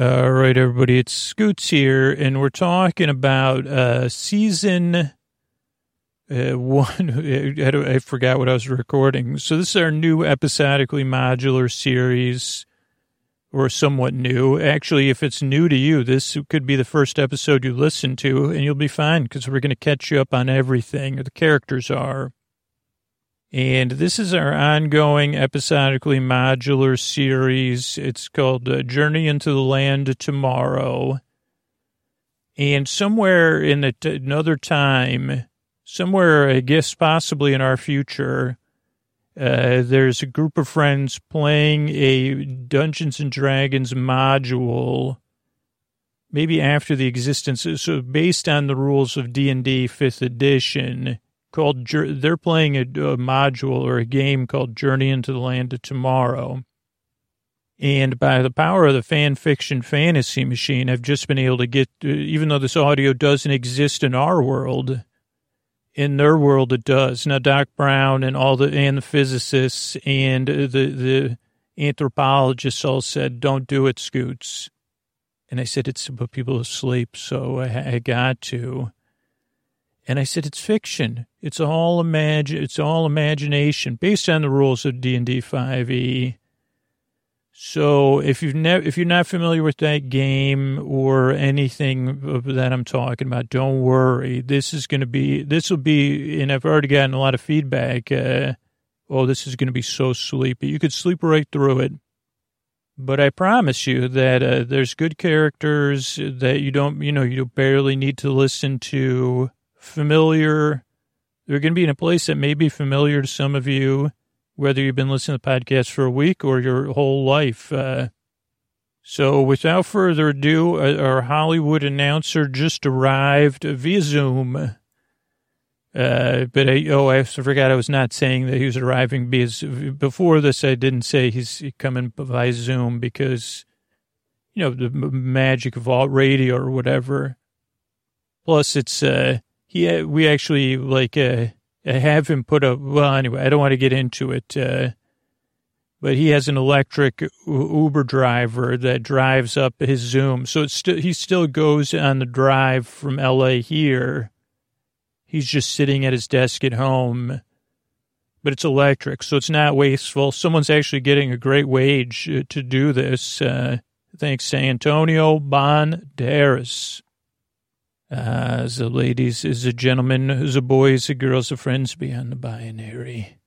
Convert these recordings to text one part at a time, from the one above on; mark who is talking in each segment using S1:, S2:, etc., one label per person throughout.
S1: All right, everybody, it's Scoots here, and we're talking about uh, season uh, one. I, I forgot what I was recording. So this is our new episodically modular series, or somewhat new. Actually, if it's new to you, this could be the first episode you listen to, and you'll be fine because we're going to catch you up on everything. The characters are. And this is our ongoing episodically modular series. It's called uh, Journey into the Land Tomorrow. And somewhere in a t- another time, somewhere, I guess possibly in our future, uh, there's a group of friends playing a Dungeons and Dragons module, maybe after the existence, so based on the rules of D&D 5th edition called, they're playing a, a module or a game called Journey into the Land of Tomorrow. And by the power of the fan fiction fantasy machine, I've just been able to get, uh, even though this audio doesn't exist in our world, in their world it does. Now, Doc Brown and all the, and the physicists and the, the anthropologists all said, don't do it, Scoots. And I said, it's put people to sleep, so I, I got to. And I said, it's fiction. It's all imagine. It's all imagination based on the rules of D and D 5e. So if you've never, if you're not familiar with that game or anything that I'm talking about, don't worry. This is going to be, this will be, and I've already gotten a lot of feedback. Uh, oh, this is going to be so sleepy. You could sleep right through it. But I promise you that uh, there's good characters that you don't, you know, you barely need to listen to familiar. They're going to be in a place that may be familiar to some of you, whether you've been listening to the podcast for a week or your whole life. Uh, so without further ado, uh, our Hollywood announcer just arrived via Zoom. Uh, but I, oh, I forgot I was not saying that he was arriving because before this, I didn't say he's coming by Zoom because, you know, the magic of alt radio or whatever. Plus, it's, uh, he we actually like uh, have him put up. Well, anyway, I don't want to get into it. Uh, but he has an electric Uber driver that drives up his Zoom. So it's he still goes on the drive from L.A. here. He's just sitting at his desk at home, but it's electric, so it's not wasteful. Someone's actually getting a great wage uh, to do this. Uh, thanks to Antonio Banderas. Uh, the ladies is a gentleman, the boys, the girls, the friends beyond the binary.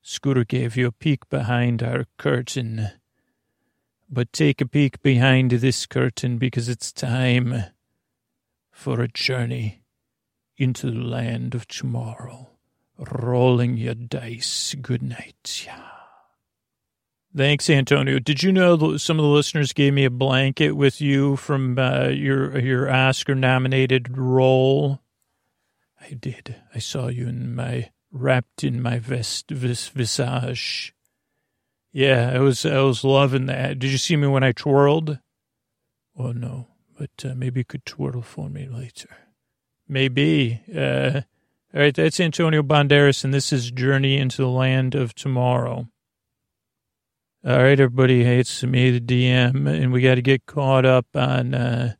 S1: Scooter gave you a peek behind our curtain. But take a peek behind this curtain because it's time for a journey into the land of tomorrow. Rolling your dice. Good night. Yeah. Thanks, Antonio. Did you know some of the listeners gave me a blanket with you from uh, your your Oscar nominated role? I did. I saw you in my wrapped in my vest vis, visage. Yeah, I was I was loving that. Did you see me when I twirled? Oh no, but uh, maybe you could twirl for me later. Maybe. Uh, all right, that's Antonio Banderas, and this is Journey into the Land of Tomorrow. All right, everybody. Hey, it's me, the DM, and we got to get caught up on, uh,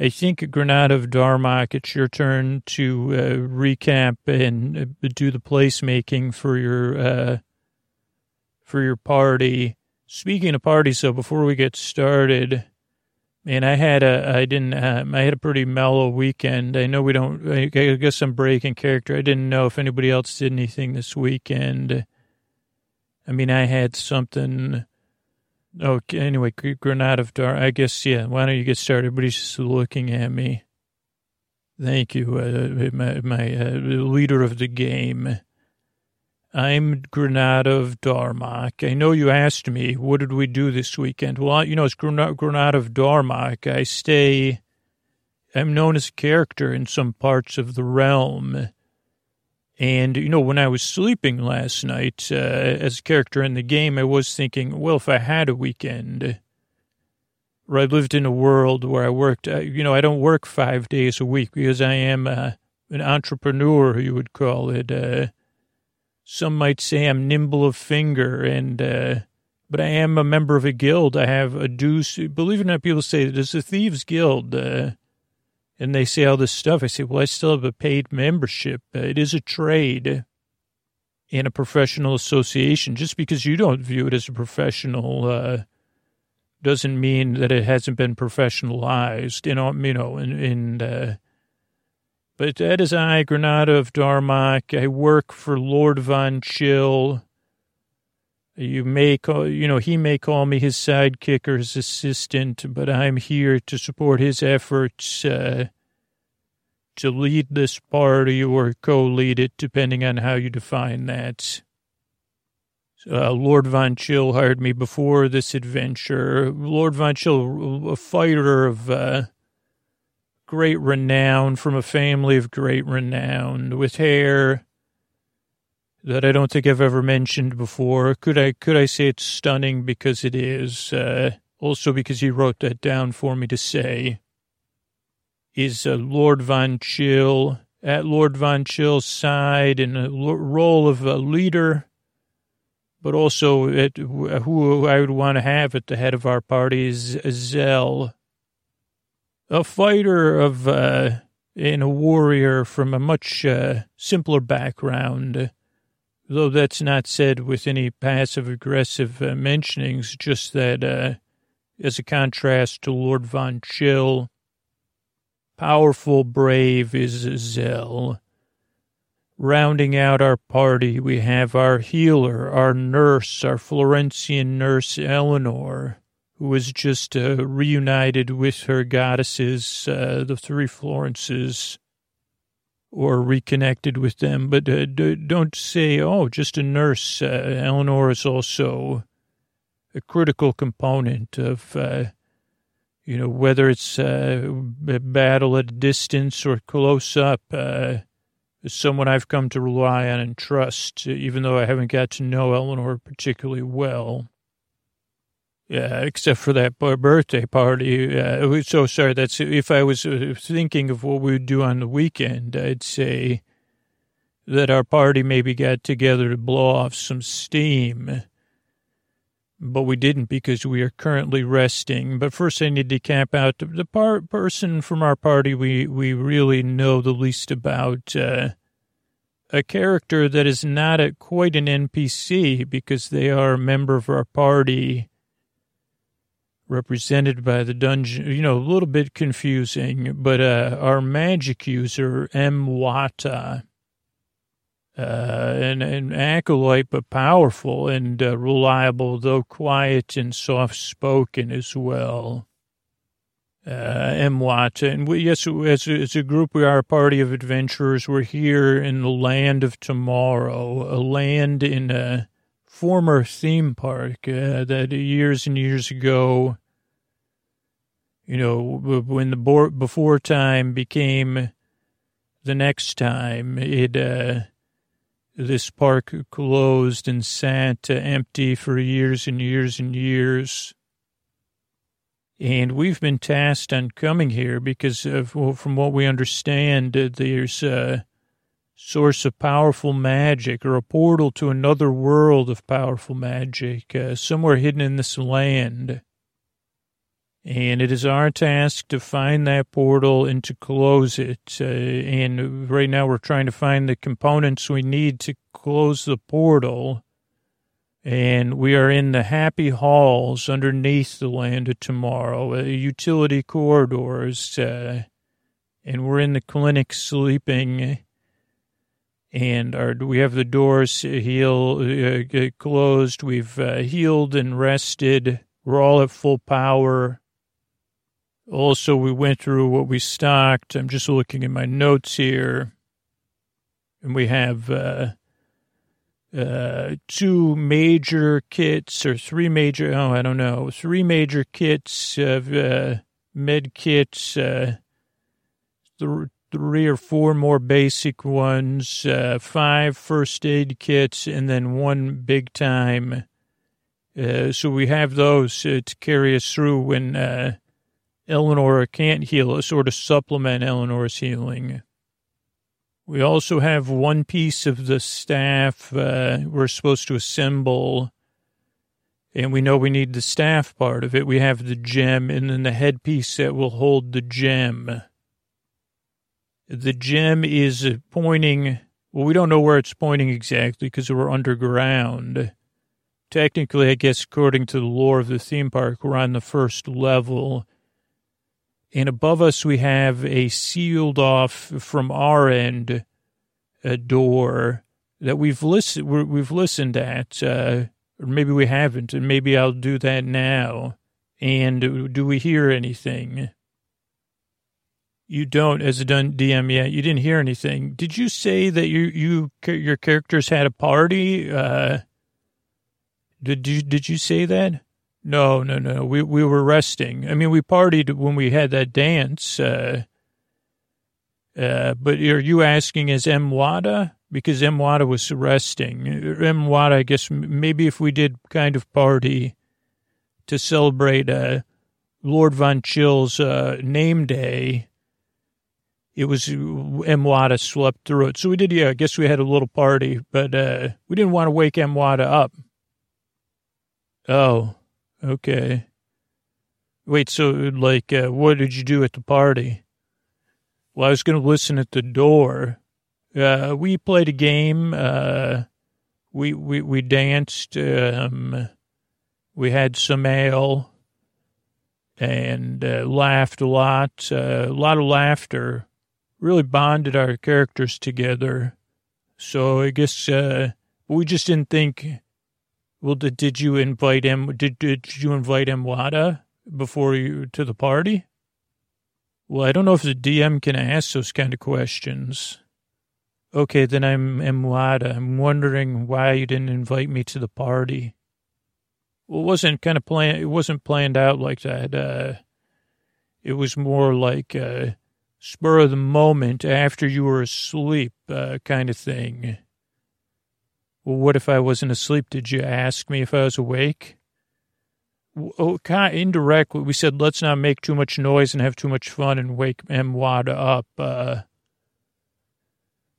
S1: I think, Granada of Darmok. It's your turn to uh, recap and uh, do the placemaking for your uh, for your party. Speaking of parties, so before we get started, man, I had a I didn't uh, I had a pretty mellow weekend. I know we don't. I guess I'm breaking character. I didn't know if anybody else did anything this weekend. I mean, I had something. Oh, anyway, Granada of Dar. I guess, yeah. Why don't you get started? Everybody's just looking at me. Thank you, uh, my, my uh, leader of the game. I'm Granada of Darmok. I know you asked me, what did we do this weekend? Well, you know, it's Granada of Darmok. I stay, I'm known as a character in some parts of the realm. And, you know, when I was sleeping last night uh, as a character in the game, I was thinking, well, if I had a weekend where I lived in a world where I worked, uh, you know, I don't work five days a week because I am uh, an entrepreneur, you would call it. Uh, some might say I'm nimble of finger and uh, but I am a member of a guild. I have a dues. Believe it or not, people say it is a thieves guild, uh, and they say all this stuff. I say, well, I still have a paid membership. Uh, it is a trade and a professional association. Just because you don't view it as a professional uh, doesn't mean that it hasn't been professionalized. You know, you know, in, in uh, but that is I, Granada of Darmok. I work for Lord Von Chill. You may call, you know, he may call me his sidekick or his assistant, but I'm here to support his efforts uh, to lead this party or co-lead it, depending on how you define that. Uh, Lord Von Chill hired me before this adventure. Lord Von Chill, a fighter of uh, great renown from a family of great renown, with hair that I don't think I've ever mentioned before. Could I could I say it's stunning because it is. Uh, also because he wrote that down for me to say. Is uh, Lord Von Chill at Lord Von Chill's side in a role of a leader, but also at, who I would want to have at the head of our party is Zell, a fighter of uh, and a warrior from a much uh, simpler background though that's not said with any passive aggressive uh, mentionings, just that uh, as a contrast to Lord Von Chill, powerful, brave is Zell. Rounding out our party, we have our healer, our nurse, our Florentian nurse Eleanor, who was just uh, reunited with her goddesses, uh, the three Florences or reconnected with them. But uh, don't say, oh, just a nurse. Uh, Eleanor is also a critical component of, uh, you know, whether it's uh, a battle at a distance or close up. Uh, someone I've come to rely on and trust, even though I haven't got to know Eleanor particularly well. Yeah, except for that birthday party. Uh, so sorry. That's if I was uh, thinking of what we would do on the weekend, I'd say that our party maybe got together to blow off some steam. But we didn't because we are currently resting. But first, I need to camp out the part person from our party we, we really know the least about. Uh, a character that is not a, quite an NPC because they are a member of our party represented by the dungeon, you know, a little bit confusing, but uh, our magic user, M. Wata, uh, an, an acolyte, but powerful and uh, reliable, though quiet and soft spoken as well. Uh, M. Wata. And we, yes, as, as a group, we are a party of adventurers. We're here in the land of tomorrow, a land in a former theme park uh, that years and years ago, you know, when the before time became the next time, it uh, this park closed and sat uh, empty for years and years and years. And we've been tasked on coming here because, of, well, from what we understand, uh, there's a source of powerful magic or a portal to another world of powerful magic uh, somewhere hidden in this land. And it is our task to find that portal and to close it. Uh, and right now we're trying to find the components we need to close the portal. And we are in the happy halls underneath the land of tomorrow, uh, utility corridors. Uh, and we're in the clinic sleeping and our, we have the doors heal, uh, closed. We've uh, healed and rested. We're all at full power. Also, we went through what we stocked. I'm just looking at my notes here. And we have uh, uh, two major kits or three major, oh, I don't know, three major kits of uh, med kits, uh, three or four more basic ones, uh, five first aid kits, and then one big time. Uh, so we have those uh, to carry us through when uh, Eleanor can't heal us or to supplement Eleanor's healing. We also have one piece of the staff uh, we're supposed to assemble And we know we need the staff part of it. We have the gem and then the headpiece that will hold the gem. The gem is pointing, well, we don't know where it's pointing exactly because we're underground. Technically, I guess, according to the lore of the theme park, we're on the first level. And above us, we have a sealed off from our end a door that we've listened we've listened at, uh, or maybe we haven't, and maybe I'll do that now. And do we hear anything? You don't, as a DM yet. You didn't hear anything. Did you say that you you your characters had a party? Uh, did you did you say that? No, no, no. We we were resting. I mean, we partied when we had that dance. Uh, uh, but are you asking as M Wada? Because M Wada was resting. M Wada, I guess maybe if we did kind of party to celebrate uh, Lord Von Chill's uh, name day, it was M slept through it. So we did, yeah, I guess we had a little party, but uh, we didn't want to wake M up. Oh, okay. Wait, so like, uh, what did you do at the party? Well, I was going to listen at the door. Uh, we played a game. Uh, we, we, we danced. Um, we had some ale and uh, laughed a lot. Uh, a lot of laughter. Really bonded our characters together. So I guess uh, we just didn't think. Well, did, did you invite him? Did did you invite him Wada before you to the party? Well, I don't know if the DM can ask those kind of questions. Okay, then I'm Mwada. I'm wondering why you didn't invite me to the party. Well, it wasn't kind of planned. It wasn't planned out like that. Uh, it was more like uh, spur of the moment after you were asleep, uh, kind of thing. Well, what if I wasn't asleep? Did you ask me if I was awake? oh, kind of indirectly, we said, let's not make too much noise and have too much fun and wake M. Wada up. Uh,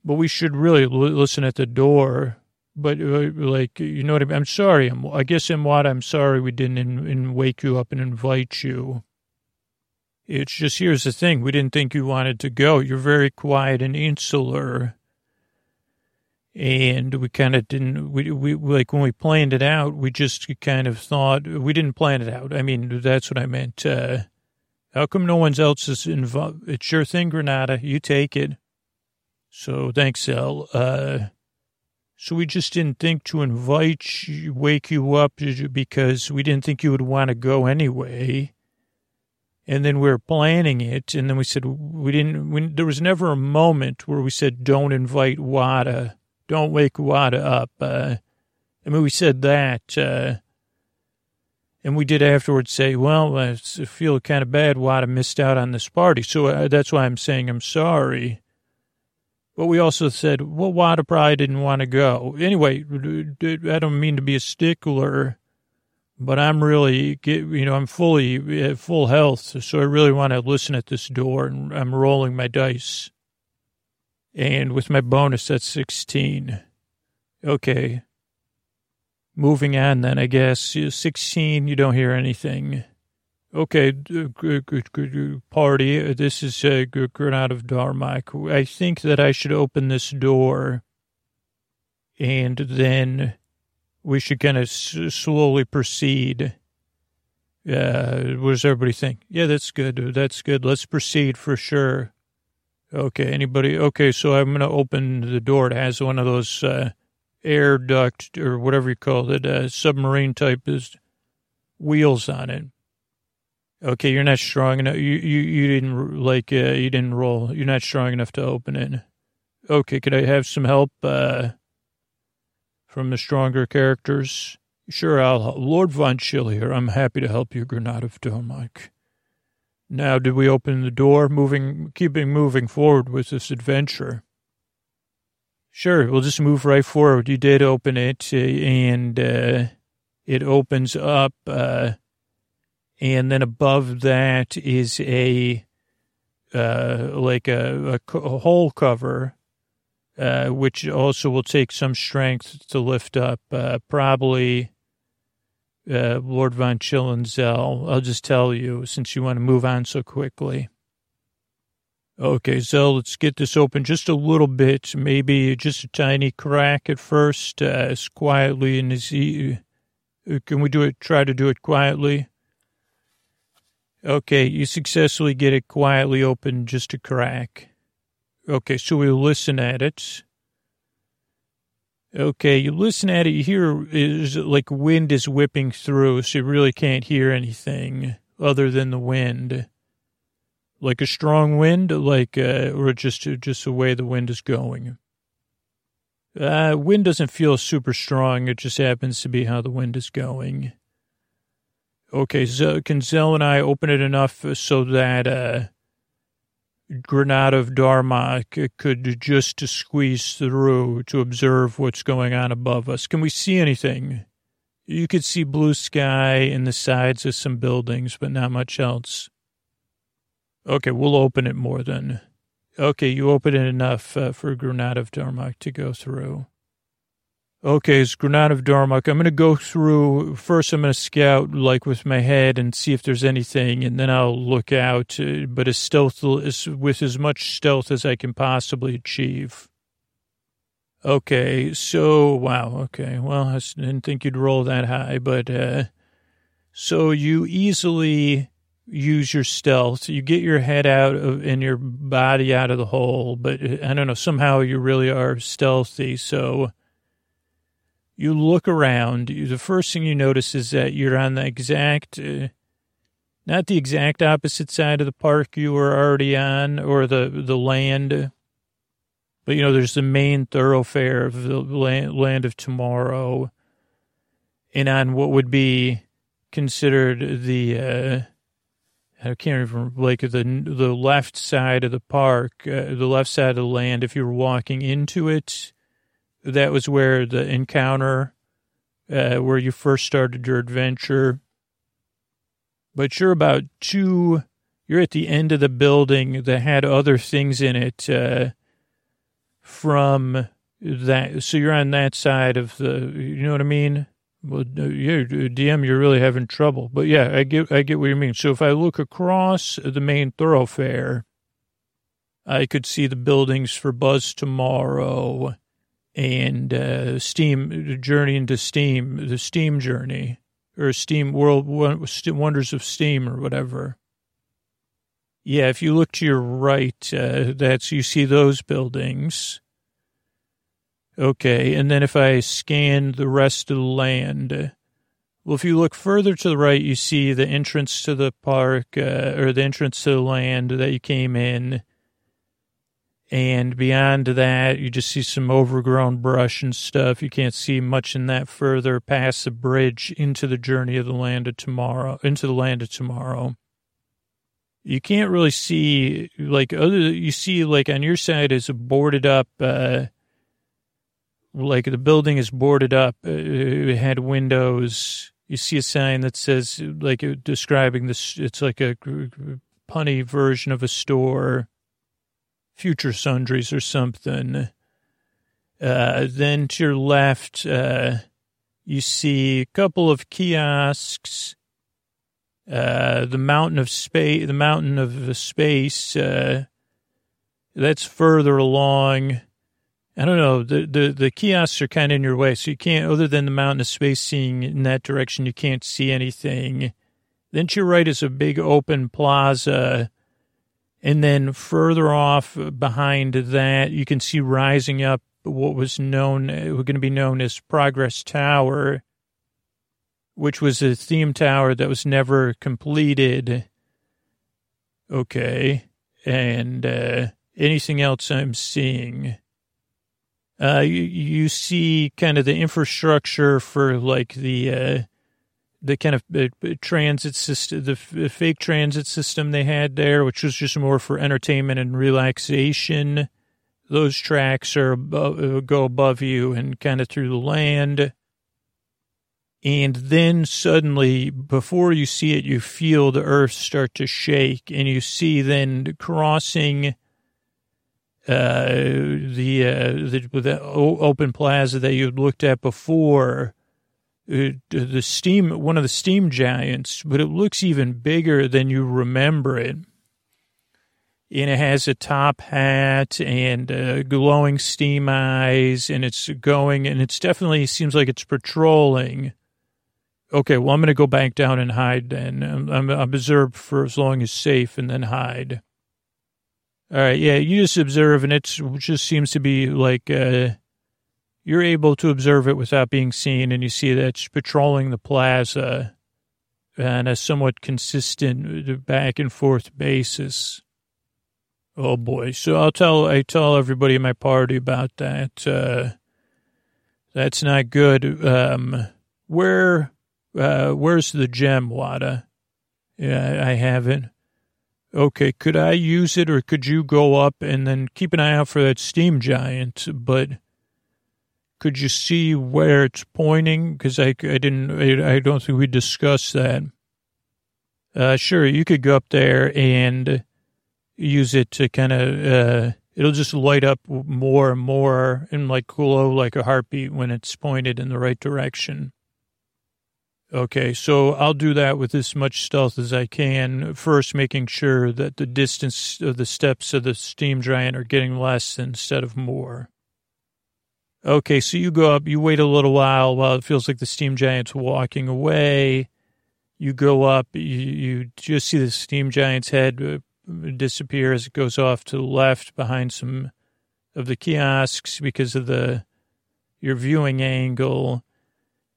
S1: but we should really l- listen at the door. But, uh, like, you know what I mean? I'm sorry. I'm, I guess, M. Wada, I'm sorry we didn't in, in wake you up and invite you. It's just, here's the thing. We didn't think you wanted to go. You're very quiet and insular. And we kind of didn't we, we like when we planned it out we just kind of thought we didn't plan it out. I mean that's what i meant uh how come no one else is involved it's your thing granada. You take it. So thanks el uh so we just didn't think to invite you, wake you up because we didn't think you would want to go anyway and then we were planning it and then we said we didn't we, there was never a moment where we said don't invite wada don't wake Wada up. Uh, I mean, we said that, uh, and we did afterwards say, well, I feel kind of bad Wada missed out on this party. So uh, that's why I'm saying I'm sorry. But we also said, well, Wada probably didn't want to go. Anyway, I don't mean to be a stickler, but I'm really, you know, I'm fully at full health. So I really want to listen at this door and I'm rolling my dice. And with my bonus, that's 16. Okay. Moving on then, I guess. 16, you don't hear anything. Okay, good, good, good party. This is uh, a good Granada of Darmok. I think that I should open this door and then we should kind of s- slowly proceed. Uh, what does everybody think? Yeah, that's good. That's good. Let's proceed for sure. Okay, anybody? Okay, so I'm going to open the door. It has one of those uh, air duct or whatever you call it, uh, submarine type is wheels on it. Okay, you're not strong enough. You you, you didn't like uh, you didn't roll. You're not strong enough to open it. Okay, could I have some help uh, from the stronger characters? Sure, I'll. Lord Von Chill here. I'm happy to help you, Granada of Darmok. Now, did we open the door, moving, keeping moving forward with this adventure? Sure, we'll just move right forward. You did open it, uh, and uh, it opens up, uh, and then above that is a uh, like a, a, a hole cover, uh, which also will take some strength to lift up. Uh, probably uh, Lord Von Chill and Zell. I'll just tell you since you want to move on so quickly. Okay, so let's get this open just a little bit, maybe just a tiny crack at first, uh, as quietly and as e- uh, can we do it? Try to do it quietly. Okay, you successfully get it quietly open, just a crack. Okay, so we'll listen at it. Okay, you listen at it, you hear is like wind is whipping through, so you really can't hear anything other than the wind like a strong wind, like uh, or just just the way the wind is going. Uh, wind doesn't feel super strong. It just happens to be how the wind is going. Okay, so can Zell and I open it enough so that uh, Granada of Darmok could just squeeze through to observe what's going on above us? Can we see anything? You could see blue sky and the sides of some buildings, but not much else. Okay, we'll open it more then. Okay, you open it enough uh, for Granada of Darmok to go through. Okay, it's Granada of Darmok. I'm going to go through. First, I'm going to scout, like, with my head and see if there's anything, and then I'll look out, uh, but as stealth, with as much stealth as I can possibly achieve. Okay, so, wow, okay. Well, I didn't think you'd roll that high, but, uh, so you easily use your stealth. You get your head out of and your body out of the hole, but uh, I don't know, somehow you really are stealthy. So you look around. The first thing you notice is that you're on the exact, uh, not the exact opposite side of the park you were already on or the, the land, but you know, there's the main thoroughfare of the land, land of tomorrow. And on what would be considered the, uh, I can't remember, like the the left side of the park, uh, the left side of the land. If you were walking into it, that was where the encounter, uh, where you first started your adventure. But you're about two. You're at the end of the building that had other things in it. Uh, from that, so you're on that side of the. You know what I mean? Well, yeah, DM, you're really having trouble. But yeah, I get, I get what you mean. So if I look across the main thoroughfare, I could see the buildings for Buzz tomorrow and uh, Steam Journey into Steam, the Steam Journey or Steam World Wonders of Steam or whatever. Yeah, if you look to your right, uh, that's you see those buildings. Okay, and then if I scan the rest of the land, well, if you look further to the right, you see the entrance to the park uh, or the entrance to the land that you came in. And beyond that, you just see some overgrown brush and stuff. You can't see much in that further past the bridge into the journey of the land of tomorrow, into the land of tomorrow. You can't really see, like, other, you see, like, on your side is a boarded up, uh, like the building is boarded up. Uh, it had windows. You see a sign that says, like, describing this, it's like a punny version of a store, future sundries or something. Uh, then to your left, uh, you see a couple of kiosks. Uh, the mountain of space, the mountain of space, uh, that's further along. I don't know. The, the, the kiosks are kind of in your way. So you can't, other than the mountain of space seeing in that direction, you can't see anything. Then to your right is a big open plaza. And then further off behind that, you can see rising up what was known, going to be known as Progress Tower, which was a theme tower that was never completed. Okay. And uh, anything else I'm seeing? Uh, you, you see kind of the infrastructure for like the, uh, the kind of uh, transit system, the fake transit system they had there, which was just more for entertainment and relaxation. Those tracks are above, uh, go above you and kind of through the land. And then suddenly, before you see it, you feel the earth start to shake, and you see then crossing uh, the, uh, the, the open plaza that you looked at before, uh, the steam, one of the steam giants, but it looks even bigger than you remember it. And it has a top hat and uh, glowing steam eyes, and it's going, and it's definitely seems like it's patrolling. Okay, well, I'm going to go back down and hide then. I'm, I'm observe for as long as safe and then hide. All right, yeah, you just observe, and it just seems to be like uh, you're able to observe it without being seen, and you see that it's patrolling the plaza on a somewhat consistent uh, back and forth basis. Oh boy! So I'll tell I tell everybody in my party about that. Uh, that's not good. Um, where uh, where's the gem, Wada? Yeah, I have it. Okay, could I use it, or could you go up and then keep an eye out for that steam giant? But could you see where it's pointing? Because I, I didn't, I, I, don't think we discussed that. Uh, sure, you could go up there and use it to kind of, uh, it'll just light up more and more and like glow like a heartbeat when it's pointed in the right direction. Okay, so I'll do that with as much stealth as I can. First, making sure that the distance of the steps of the steam giant are getting less instead of more. Okay, so you go up, you wait a little while while it feels like the steam giant's walking away. You go up, you, you just see the steam giant's head uh, disappear as it goes off to the left behind some of the kiosks because of the your viewing angle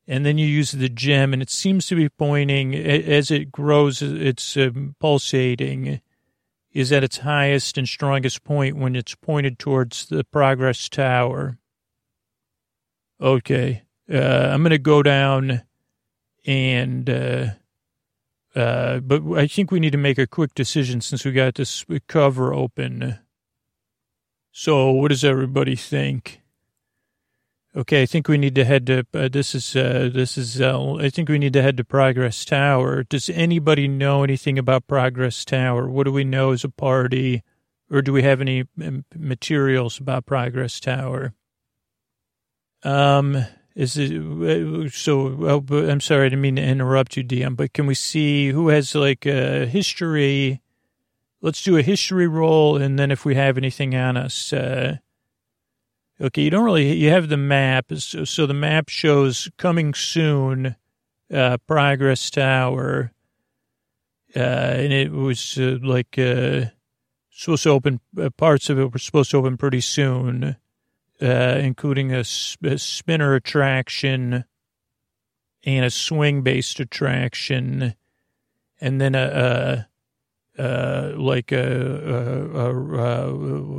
S1: and then you use the gem, and it seems to be pointing as it grows. It's um, pulsating, is at its highest and strongest point when it's pointed towards the progress tower. Okay, uh, I'm going to go down, and uh, uh, but I think we need to make a quick decision since we got this cover open. So, what does everybody think? Okay, I think we need to head to. Uh, this is uh, this is. Uh, I think we need to head to Progress Tower. Does anybody know anything about Progress Tower? What do we know as a party, or do we have any um, materials about Progress Tower? Um, is it uh, so? I'm sorry, I didn't mean to interrupt you, DM. But can we see who has like a history? Let's do a history roll, and then if we have anything on us. Uh, Okay, you don't really, you have the map. So, so the map shows coming soon, uh, Progress Tower. Uh, and it was uh, like uh, supposed to open, parts of it were supposed to open pretty soon, uh, including a, a spinner attraction and a swing based attraction. And then a, a uh, like a, a, a,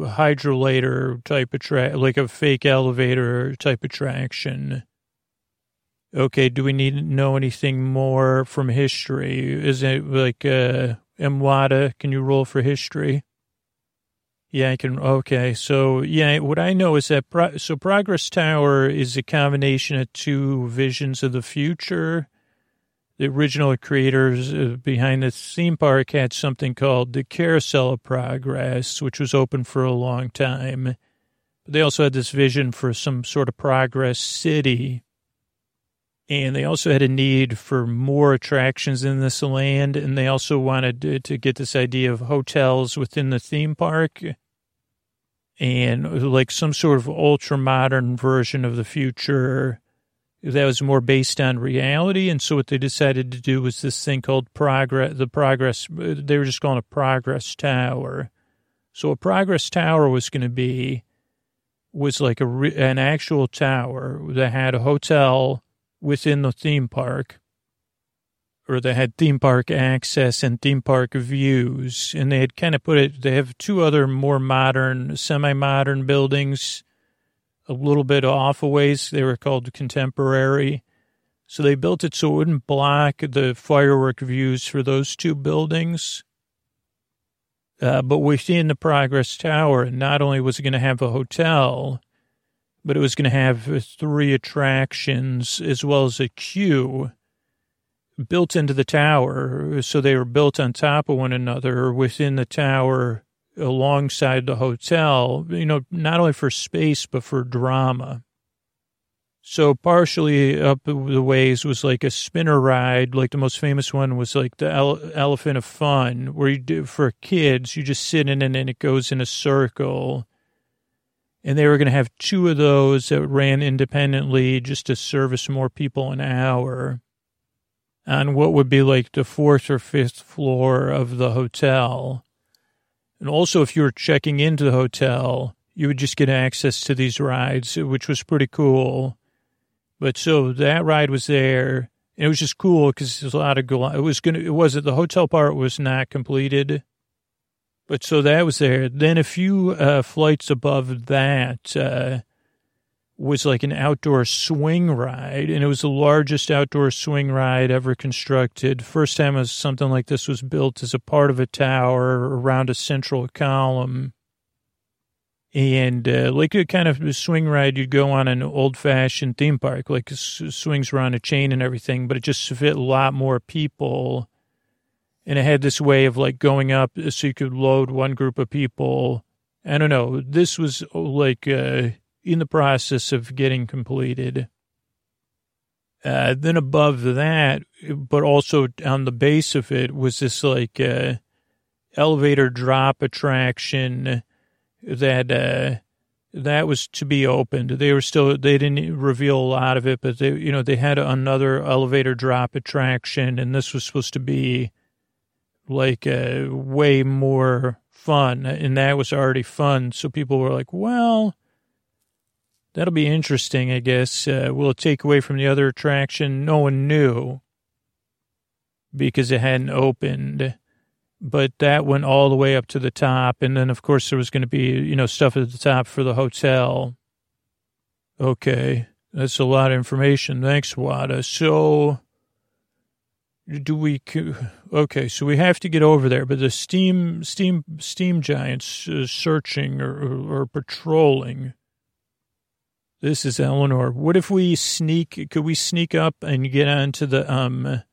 S1: a hydrolator type track, like a fake elevator type attraction. Okay, do we need to know anything more from history? Is it like uh, Mwada? Can you roll for history? Yeah, I can. Okay, so yeah, what I know is that pro, so Progress Tower is a combination of two visions of the future the original creators uh, behind the theme park had something called the Carousel of Progress, which was open for a long time. But they also had this vision for some sort of progress city. And they also had a need for more attractions in this land. And they also wanted to, to get this idea of hotels within the theme park and like some sort of ultra modern version of the future that was more based on reality. And so what they decided to do was this thing called progress, the progress, they were just calling it progress tower. So a progress tower was going to be, was like a, an actual tower that had a hotel within the theme park or they had theme park access and theme park views. And they had kind of put it, they have two other more modern, semi modern buildings a little bit off a ways. They were called contemporary. So they built it so it wouldn't block the firework views for those two buildings. Uh, but within the Progress Tower, not only was it going to have a hotel, but it was going to have three attractions as well as a queue built into the tower. So they were built on top of one another within the tower alongside the hotel, you know, not only for space, but for drama. So partially up the ways was like a spinner ride. Like the most famous one was like the ele- Elephant of Fun, where you do for kids, you just sit in it and it goes in a circle. And they were going to have two of those that ran independently just to service more people an hour on what would be like the fourth or fifth floor of the hotel. And also, if you were checking into the hotel, you would just get access to these rides, which was pretty cool. But so that ride was there. And it was just cool because there's a lot of go. It was gonna. It wasn't the hotel part was not completed, but so that was there. Then a few uh, flights above that uh, was like an outdoor swing ride, and it was the largest outdoor swing ride ever constructed. First time was something like this was built as a part of a tower around a central column and uh, like a kind of swing ride you'd go on an old fashioned theme park, like swings were on a chain and everything, but it just fit a lot more people. And it had this way of like going up so you could load one group of people. I don't know. This was like uh, in the process of getting completed. Uh, then above that, but also on the base of it was this like uh, elevator drop attraction that uh, that was to be opened. They were still they didn't reveal a lot of it, but they you know they had another elevator drop attraction, and this was supposed to be like uh, way more fun, and that was already fun. So people were like, well. That'll be interesting, I guess. Uh, will it take away from the other attraction? No one knew because it hadn't opened but that went all the way up to the top. And then, of course, there was going to be, you know, stuff at the top for the hotel. Okay. That's a lot of information. Thanks, Wada. So, do we, okay, so we have to get over there, but the steam, steam, steam giants uh, searching or, or, or patrolling. This is Eleanor. What if we sneak, could we sneak up and get onto the, um,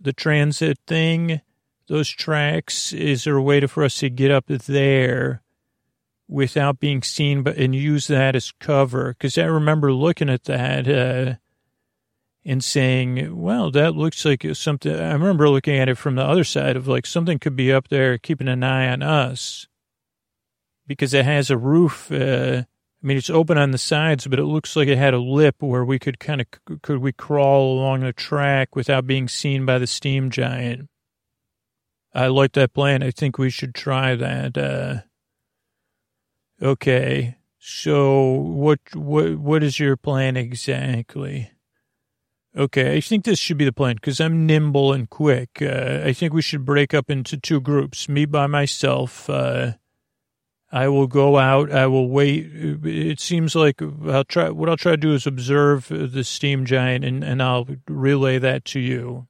S1: the transit thing? those tracks? Is there a way to, for us to get up there without being seen, but and use that as cover? Because I remember looking at that uh, and saying, "Well, that looks like something." I remember looking at it from the other side of like something could be up there keeping an eye on us because it has a roof. Uh, I mean, it's open on the sides, but it looks like it had a lip where we could kind of could we crawl along the track without being seen by the steam giant. I like that plan. I think we should try that. Uh, okay. So what what what is your plan exactly? Okay, I think this should be the plan because I'm nimble and quick. Uh, I think we should break up into two groups. Me by myself. Uh, I will go out. I will wait. It seems like I'll try. What I'll try to do is observe the steam giant, and, and I'll relay that to you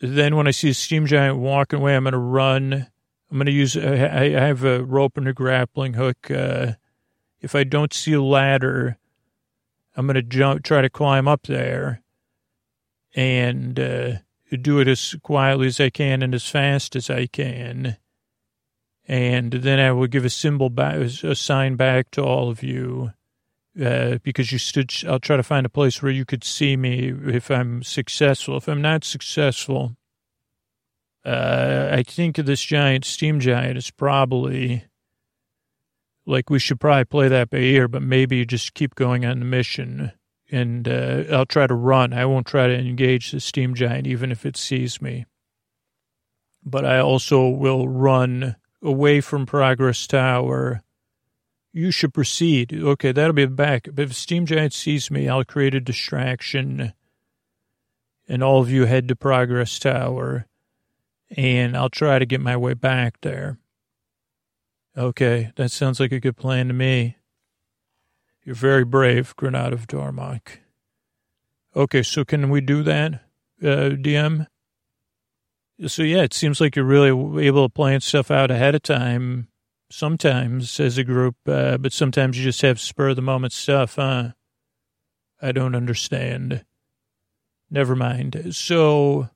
S1: then when I see a steam giant walking away, I'm going to run. I'm going to use, I, have a rope and a grappling hook. Uh, if I don't see a ladder, I'm going to jump, try to climb up there and uh, do it as quietly as I can and as fast as I can. And then I will give a symbol back, a sign back to all of you uh, because you stood. I'll try to find a place where you could see me if I'm successful. If I'm not successful, uh, I think this giant steam giant is probably like we should probably play that by ear, but maybe just keep going on the mission. And uh, I'll try to run. I won't try to engage the steam giant, even if it sees me. But I also will run away from Progress Tower you should proceed. Okay, that'll be back. If Steam Giant sees me, I'll create a distraction, and all of you head to Progress Tower, and I'll try to get my way back there. Okay, that sounds like a good plan to me. You're very brave, Granada of Darmok. Okay, so can we do that, uh, DM? So yeah, it seems like you're really able to plan stuff out ahead of time sometimes as a group, uh, but sometimes you just have spur of the moment stuff, huh? I don't understand. Never mind. So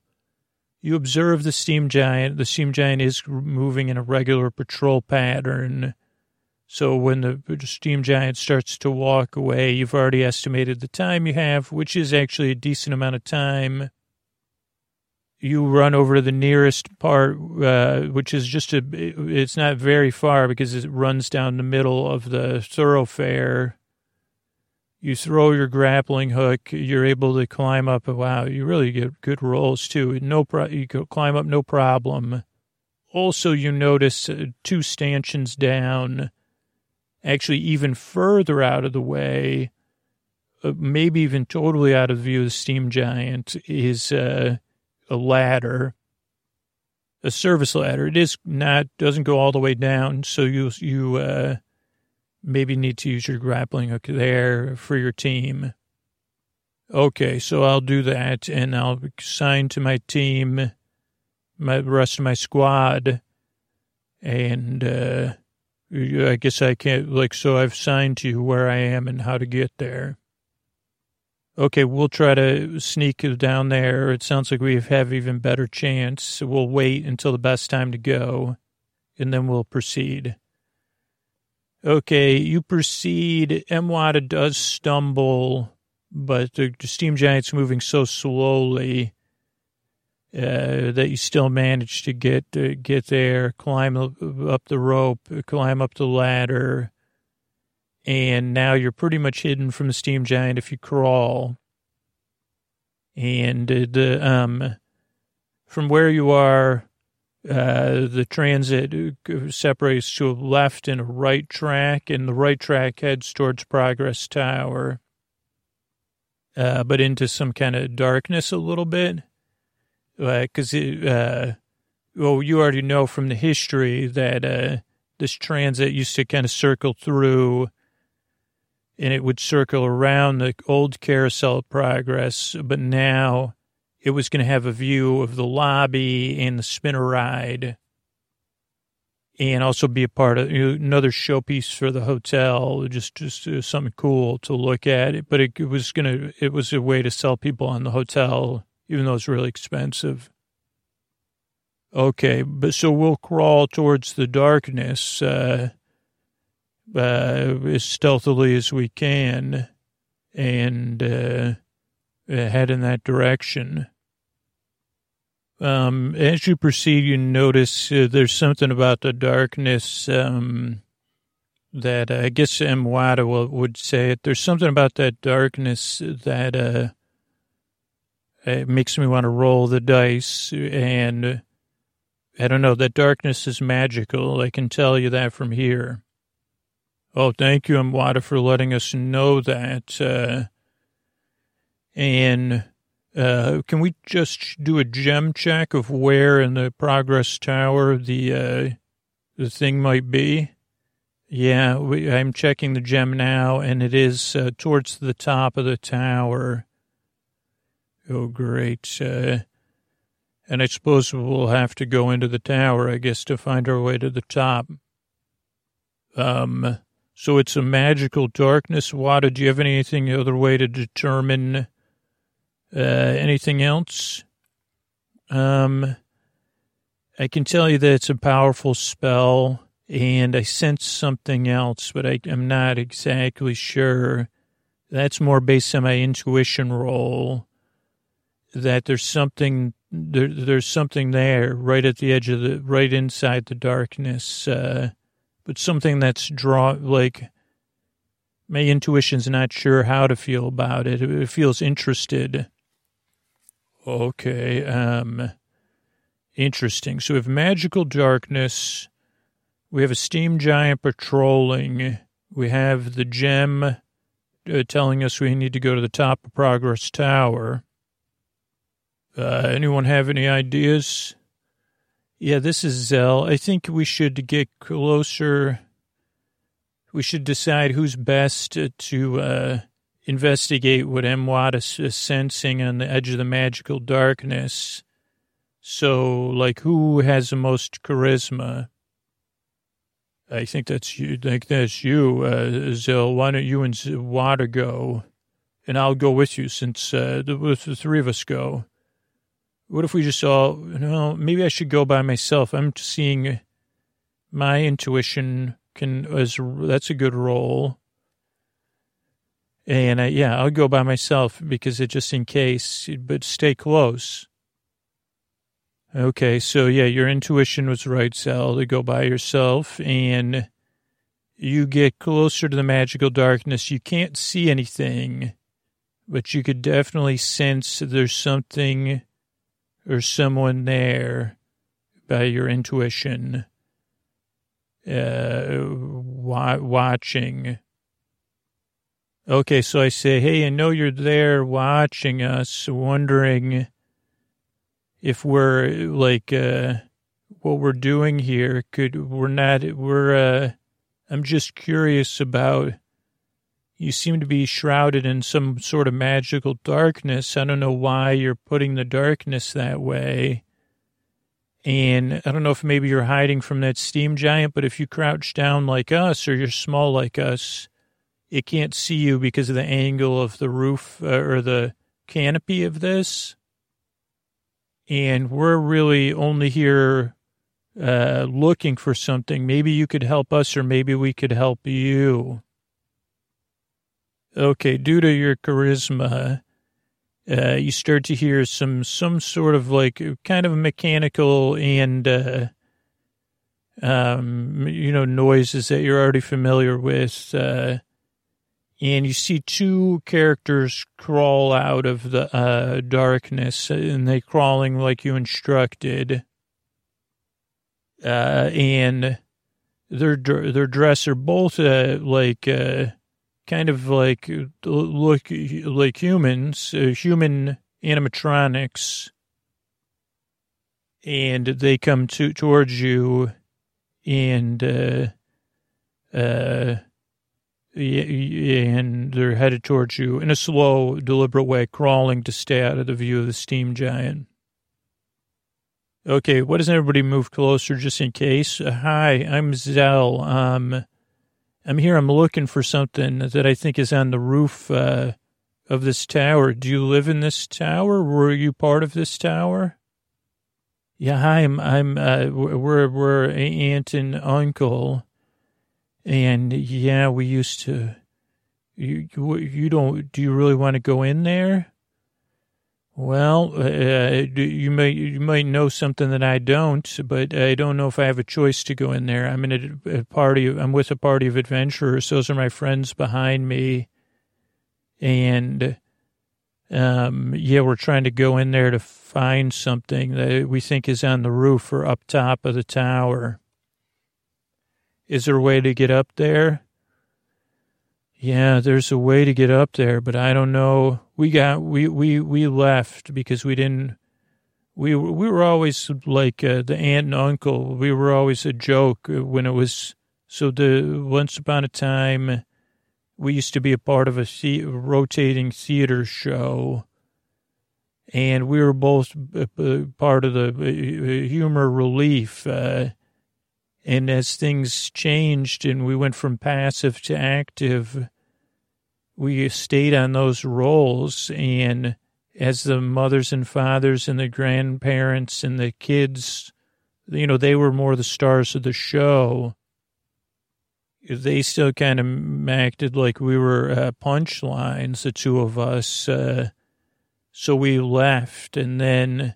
S1: you observe the steam giant. The steam giant is moving in a regular patrol pattern. So when the steam giant starts to walk away, you've already estimated the time you have, which is actually a decent amount of time. You run over to the nearest part, uh, which is just a, it's not very far because it runs down the middle of the thoroughfare. You throw your grappling hook, you're able to climb up. Wow, you really get good rolls too. No, pro- you climb up no problem. Also, you notice uh, two stanchions down, actually even further out of the way, uh, maybe even totally out of view of the steam giant, is uh, a ladder, a service ladder. It is not doesn't go all the way down, so you you uh, maybe need to use your grappling hook there for your team. Okay, so I'll do that, and I'll sign to my team, my rest of my squad, and uh, I guess I can't like. So I've signed to you where I am and how to get there. Okay, we'll try to sneak down there. It sounds like we have even better chance. We'll wait until the best time to go, and then we'll proceed. Okay, you proceed. Emwada does stumble, but the steam giant's moving so slowly uh, that you still manage to get uh, get there, climb up the rope, climb up the ladder, and now you're pretty much hidden from the steam giant if you crawl. And the um, from where you are, uh, the transit separates to a left and a right track, and the right track heads towards Progress Tower, uh, but into some kind of darkness a little bit. Because, uh, well, you already know from the history that uh, this transit used to kind of circle through and it would circle around the old carousel of progress, but now it was going to have a view of the lobby and the spinner ride and also be a part of you know, another showpiece for the hotel just just uh, something cool to look at. But it, it was going to it was a way to sell people on the hotel even though it's really expensive. Okay but so we'll crawl towards the darkness uh, uh, as stealthily as we can and uh, head in that direction um, as you proceed, you notice uh, there's something about the darkness um, that uh, I guess M. Wada would say it. There's something about that darkness that uh, it makes me want to roll the dice. And I don't know, that darkness is magical. I can tell you that from here. Oh, thank you, M. Wada, for letting us know that. Uh, and uh, can we just do a gem check of where in the progress tower the uh, the thing might be? Yeah, we, I'm checking the gem now, and it is uh, towards the top of the tower. Oh, great! Uh, and I suppose we'll have to go into the tower, I guess, to find our way to the top. Um, so it's a magical darkness. Wada, do you have anything other way to determine? Uh, anything else? Um, I can tell you that it's a powerful spell, and I sense something else, but I, am not exactly sure. That's more based on my intuition roll. That there's something there, there's something there, right at the edge of the, right inside the darkness, uh, but something that's draw like my intuition's not sure how to feel about it. It feels interested. Okay. Um, interesting. So we have magical darkness. We have a steam giant patrolling. We have the gem uh, telling us we need to go to the top of Progress Tower. Uh, anyone have any ideas? Yeah, this is Zell. I think we should get closer. We should decide who's best to uh, investigate what M. Watt is sensing on the edge of the magical darkness. So, like, who has the most charisma? I think that's you. Think that's you, uh, Zill. Why don't you and Wada go, and I'll go with you since uh, the, the three of us go. What if we just all? You know, maybe I should go by myself. I'm seeing my intuition can as that's a good role. And uh, yeah, I'll go by myself because it just in case, but stay close. Okay, so yeah, your intuition was right, Sal, to go by yourself and you get closer to the magical darkness. You can't see anything, but you could definitely sense there's something or someone there by your intuition uh, watching. Okay, so I say, hey, I know you're there watching us, wondering if we're like uh, what we're doing here could we're not we're uh, i'm just curious about you seem to be shrouded in some sort of magical darkness i don't know why you're putting the darkness that way and i don't know if maybe you're hiding from that steam giant but if you crouch down like us or you're small like us it can't see you because of the angle of the roof uh, or the canopy of this and we're really only here uh, looking for something. Maybe you could help us, or maybe we could help you. Okay, due to your charisma, uh, you start to hear some some sort of like kind of mechanical and uh, um, you know noises that you're already familiar with. Uh, and you see two characters crawl out of the uh, darkness, and they crawling like you instructed. Uh, and their their dress are both uh, like kind of like look like humans, uh, human animatronics, and they come to towards you, and uh, uh and they're headed towards you in a slow, deliberate way, crawling to stay out of the view of the steam giant. Okay, why doesn't everybody move closer just in case? Uh, hi, I'm Zell. Um, I'm here. I'm looking for something that I think is on the roof uh, of this tower. Do you live in this tower? Were you part of this tower? Yeah, hi. I'm. I'm. Uh, we're we're aunt and uncle and yeah, we used to. You you don't? Do you really want to go in there? Well, uh, uh you may you might know something that I don't, but I don't know if I have a choice to go in there. I'm in a, a party. I'm with a party of adventurers. Those are my friends behind me, and um, yeah, we're trying to go in there to find something that we think is on the roof or up top of the tower. Is there a way to get up there? Yeah, there's a way to get up there, but I don't know. We got we we we left because we didn't. We we were always like uh, the aunt and uncle. We were always a joke when it was. So the once upon a time, we used to be a part of a the, rotating theater show, and we were both part of the uh, humor relief. Uh, and as things changed and we went from passive to active, we stayed on those roles. And as the mothers and fathers and the grandparents and the kids, you know, they were more the stars of the show. They still kind of acted like we were uh, punchlines, the two of us. Uh, so we left, and then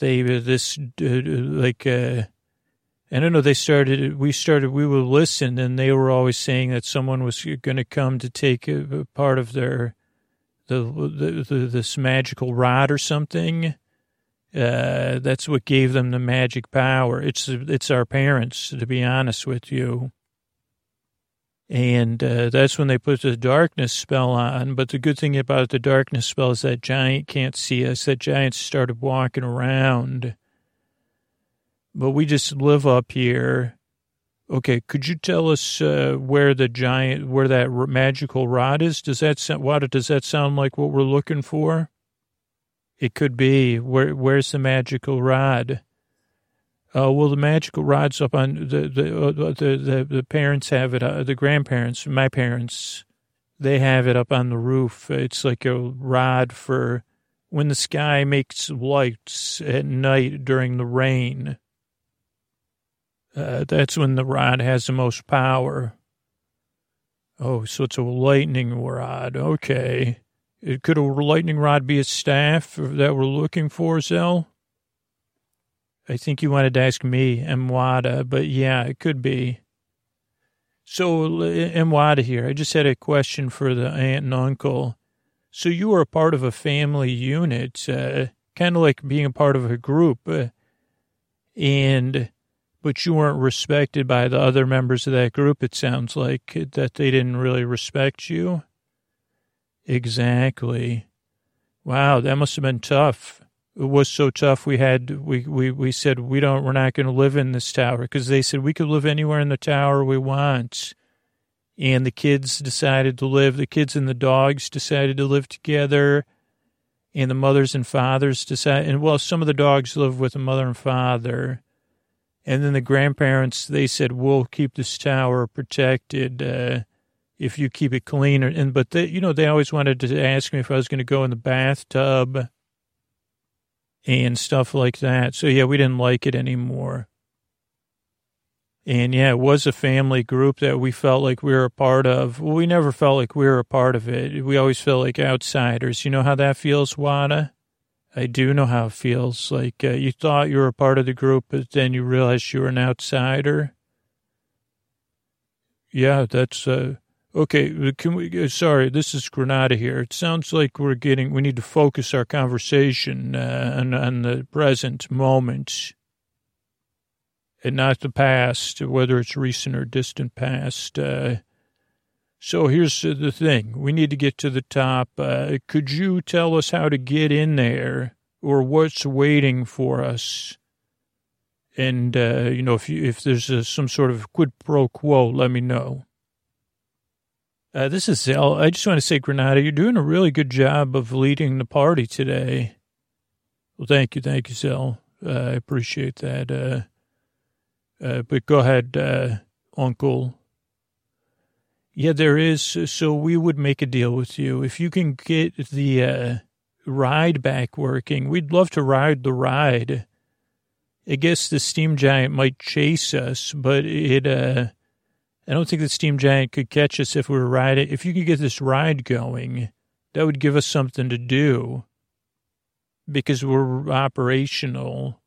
S1: they this uh, like I don't know. They started. We started. We would listen, and they were always saying that someone was going to come to take a, a part of their the, the, the, this magical rod or something. Uh, that's what gave them the magic power. It's it's our parents, to be honest with you. And uh, that's when they put the darkness spell on. But the good thing about the darkness spell is that giant can't see us. That giant started walking around but we just live up here. Okay, could you tell us uh, where the giant, where that magical rod is? Does that sound, what, does that sound like what we're looking for? It could be. Where, where's the magical rod? Uh, well, the magical rod's up on the the uh, the, the, the parents have it. Uh, the grandparents, my parents, they have it up on the roof. It's like a rod for when the sky makes lights at night during the rain. Uh, that's when the rod has the most power. Oh, so it's a lightning rod. Okay. It, could a lightning rod be a staff that we're looking for, Zell? I think you wanted to ask me, Mwada, but yeah, it could be. So, Mwada here, I just had a question for the aunt and uncle. So you are a part of a family unit, uh, kind of like being a part of a group, uh, and but you weren't respected by the other members of that group. It sounds like that they didn't really respect you. Exactly. Wow, that must have been tough. It was so tough. We had we we we said we don't we're not going to live in this tower because they said we could live anywhere in the tower we want. And the kids decided to live. The kids and the dogs decided to live together, and the mothers and fathers decided. And well, some of the dogs live with the mother and father, and then the grandparents they said we'll keep this tower protected. Uh, if you keep it clean. And but they, you know, they always wanted to ask me if I was going to go in the bathtub and stuff like that. So yeah, we didn't like it anymore. And yeah, it was a family group that we felt like we were a part of. We never felt like we were a part of it. We always felt like outsiders. You know how that feels, Wada? I do know how it feels. Like uh, you thought you were a part of the group, but then you realized you were an outsider. Yeah, that's uh, Okay, can we? Uh, sorry, this is Granada here. It sounds like we're getting. We need to focus our conversation uh, on, on the present moment, and not the past, whether it's recent or distant past. Uh, so here's the thing: we need to get to the top. Uh, could you tell us how to get in there, or what's waiting for us? And uh, you know, if you, if there's a, some sort of quid pro quo, let me know. Uh, this is Zell. I just want to say, Granada, you're doing a really good job of leading the party today. Well, thank you. Thank you, Zell. Uh, I appreciate that. Uh, uh but go ahead, Uncle. Yeah, there is. So we would make a deal with you. If you can get the uh, ride back working, we'd love to ride the ride. I guess the steam giant might chase us, but it I don't think the steam giant could catch us if we were riding. If you could get this ride going, that would give us something to do because we're operational.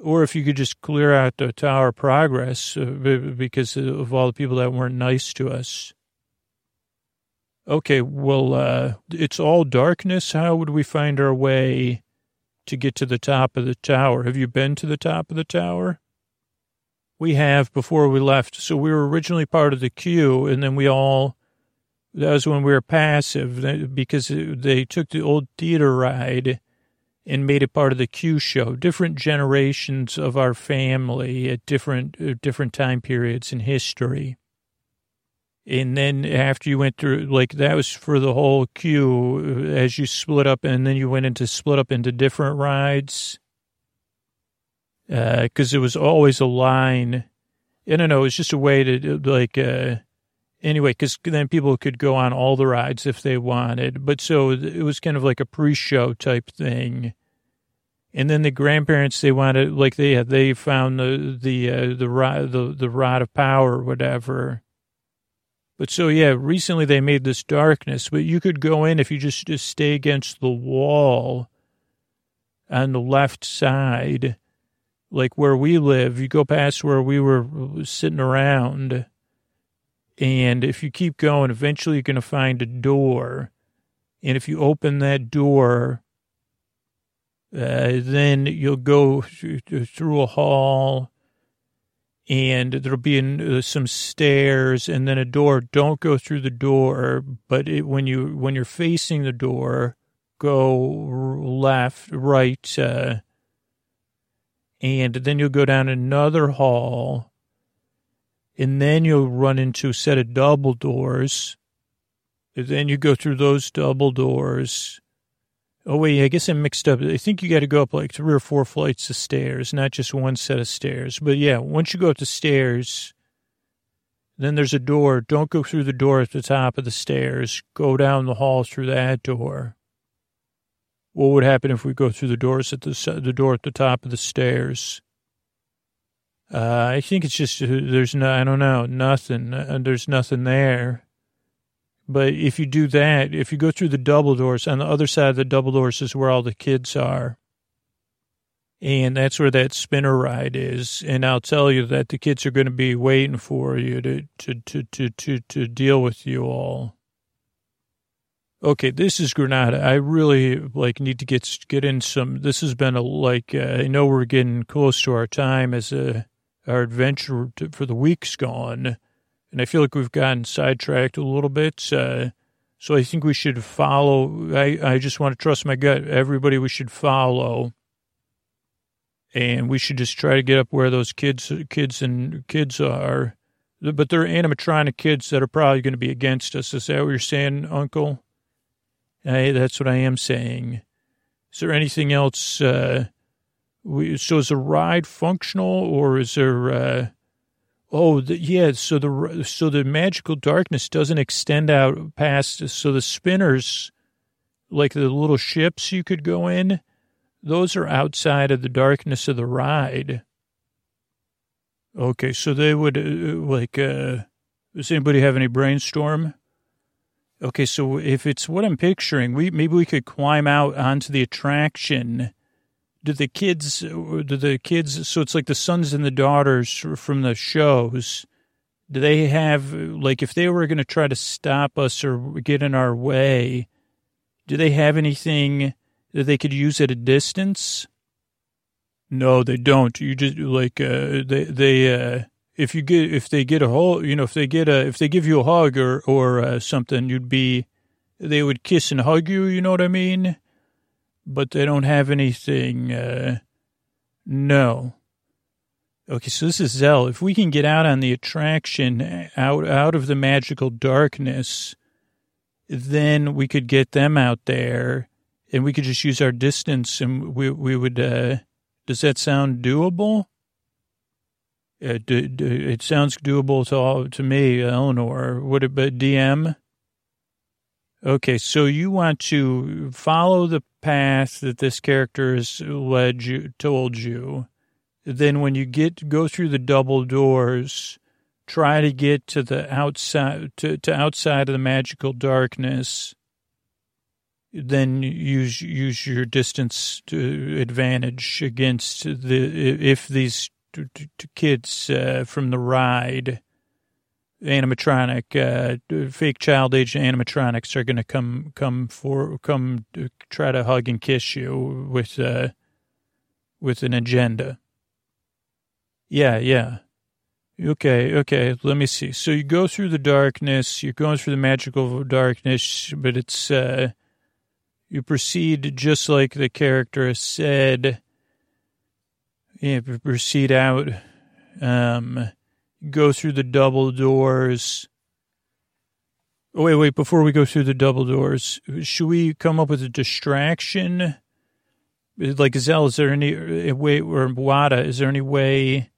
S1: Or if you could just clear out the Tower Progress uh, because of all the people that weren't nice to us. Okay, well, uh, it's all darkness. How would we find our way to get to the top of the tower? Have you been to the top of the tower? we have before we left. So we were originally part of the queue, and then we all, that was when we were passive because they took the old theater ride and made it part of the Q show. Different generations of our family at different uh, different time periods in history. And then after you went through, like that was for the whole queue uh, as you split up, and then you went into split up into different rides because uh, it was always a line. I don't know. It was just a way to like, uh, anyway, because then people could go on all the rides if they wanted. But so it was kind of like a pre-show type thing. And then the grandparents, they wanted, like they they found the, the, uh, the rod, the, the rod of power or whatever. But so, yeah, recently they made this darkness, but you could go in if you just, just stay against the wall on the left side like where we live, you go past where we were sitting around, and if you keep going, eventually you're going to find a door. And if you open that door, uh, then you'll go through a hall and there'll be uh, some stairs and then a door. Don't go through the door, but it, when you when you're facing the door, go left, right, uh, and then you'll go down another hall, and then you'll run into a set of double doors. And then you go through those double doors. Oh, wait, I guess I mixed up. I think you got to go up like three or four flights of stairs, not just one set of stairs. But yeah, once you go up the stairs, then there's a door. Don't go through the door at the top of the stairs. Go down the hall through that door. What would happen if we go through the doors at the the door at the top of the stairs? Uh, I think it's just, uh, there's no, I don't know, nothing. Uh, there's nothing there. But if you do that, if you go through the double doors, on the other side of the double doors is where all the kids are. And that's where that spinner ride is. And I'll tell you that the kids are going to be waiting for you to, to, to, to, to, to deal with you all. Okay, this is Granada. I really like need to get get in some. This has been a like uh, I know we're getting close to our time as a our adventure for the week's gone, and I feel like we've gotten sidetracked a little bit. Uh, so I think we should follow. I I just want to trust my gut. Everybody, we should follow and we should just try to get up where those kids, kids and kids are. But they're animatronic kids that are probably going to be against us. Is that what you're saying, Uncle? Hey, that's what I am saying. Is there anything else? Uh, we, so is the ride functional, or is there? Uh, oh, the, yeah. So the so the magical darkness doesn't extend out past. So the spinners, like the little ships you could go in, those are outside of the darkness of the ride. Okay, so they would, uh, like, uh, does anybody have any brainstorm? Okay, so if it's what I'm picturing, we maybe we could climb out onto the attraction. Do the kids, do the kids, so it's like the sons and the daughters from the shows, do they have, like, if they were going to try to stop us or get in our way, do they have anything that they could use at a distance? No, they don't. You just like uh, they they uh, if you get if they get a whole you know if they get a if they give you a hug or or uh, something you'd be they would kiss and hug you. You know what I mean? But they don't have anything. Uh, no. Okay, so this is Zell. If we can get out on the attraction, out out of the magical darkness, then we could get them out there and we could just use our distance and we we would uh, does that sound doable uh, do, do, it sounds doable to all, to me eleanor would it be dm okay so you want to follow the path that this character has led you told you. Then when you get go through the double doors try to get to the outside to, to outside of the magical darkness. Then use use your distance to advantage against the if these kids uh, from the ride animatronic uh, fake child age animatronics are going to come come for come try to hug and kiss you with uh, with an agenda. Yeah, yeah. Okay, okay. Let me see. So you go through the darkness. You're going through the magical darkness, but it's uh, you proceed just like the character said. Yeah, proceed out, um, go through the double doors. Oh, wait, wait, before we go through the double doors, should we come up with a distraction? Like Zell, is there any uh, way, or Wada, is there any way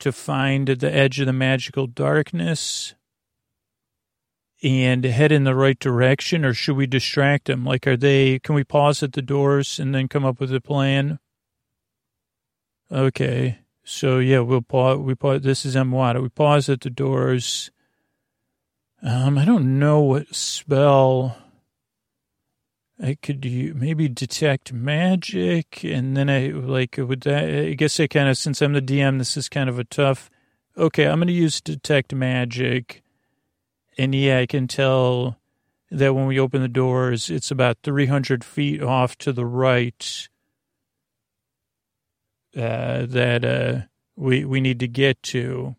S1: to find the edge of the magical darkness? and head in the right direction, or should we distract them? Like, are they? Can we pause at the doors and then come up with a plan? Okay, so yeah, we'll pause. We pause. This is Mwada. We pause at the doors. Um, I don't know what spell. I could maybe detect magic, and then I like would that. I guess I kind of since I'm the DM, this is kind of a tough. Okay, I'm going to use detect magic and yeah, I can tell that when we open the doors, it's about 300 feet off to the right uh, that uh, we we need to get to.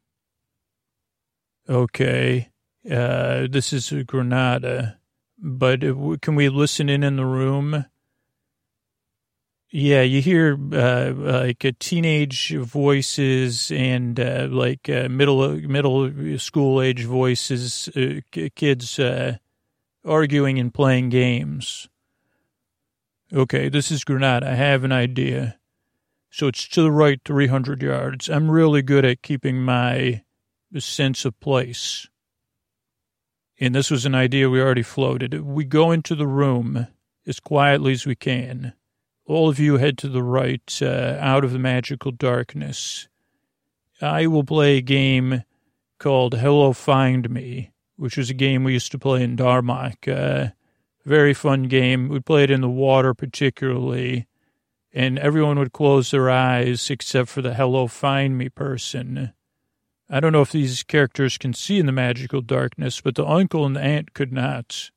S1: Okay, uh, this is Granada, but can we listen in in the room? Yeah, you hear uh, like teenage voices and uh, like middle middle school age voices, kids arguing and playing games. Okay, this is Granada. I have an idea. So it's to the right, 300 yards. I'm really good at keeping my sense of place. And this was an idea we already floated. We go into the room as quietly as we can all of you head to the right, uh, out of the magical darkness. I will play a game called Hello Find Me, which was a game we used to play in Darmok. Uh, very fun game. We played in the water particularly, and everyone would close their eyes except for the Hello Find Me person. I don't know if these characters can see in the magical darkness, but the uncle and the aunt could not.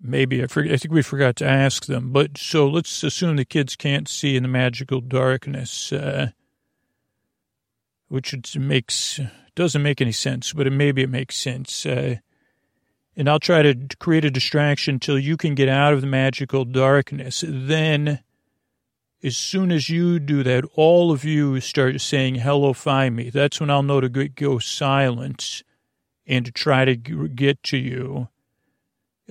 S1: Maybe I, I think we forgot to ask them, but so let's assume the kids can't see in the magical darkness, uh, which makes doesn't make any sense, but it, maybe it makes sense. Uh, and I'll try to create a distraction till you can get out of the magical darkness. Then, as soon as you do that, all of you start saying, hello, find me. That's when I'll know to go silent and to try to get to you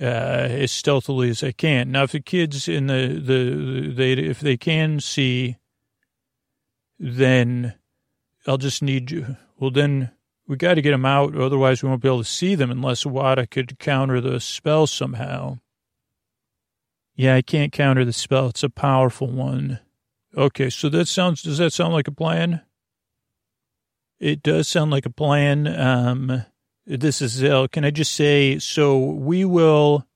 S1: uh, as stealthily as I can. Now, if the kids in the, the, they, if they can see, then I'll just need you. Well, then we got to get them out, otherwise we won't be able to see them unless Wada could counter the spell somehow. Yeah, I can't counter the spell. It's a powerful one. Okay, so that sounds, does that sound like a plan? It does sound like a plan. Um, this is Zell. Can I just say, so we will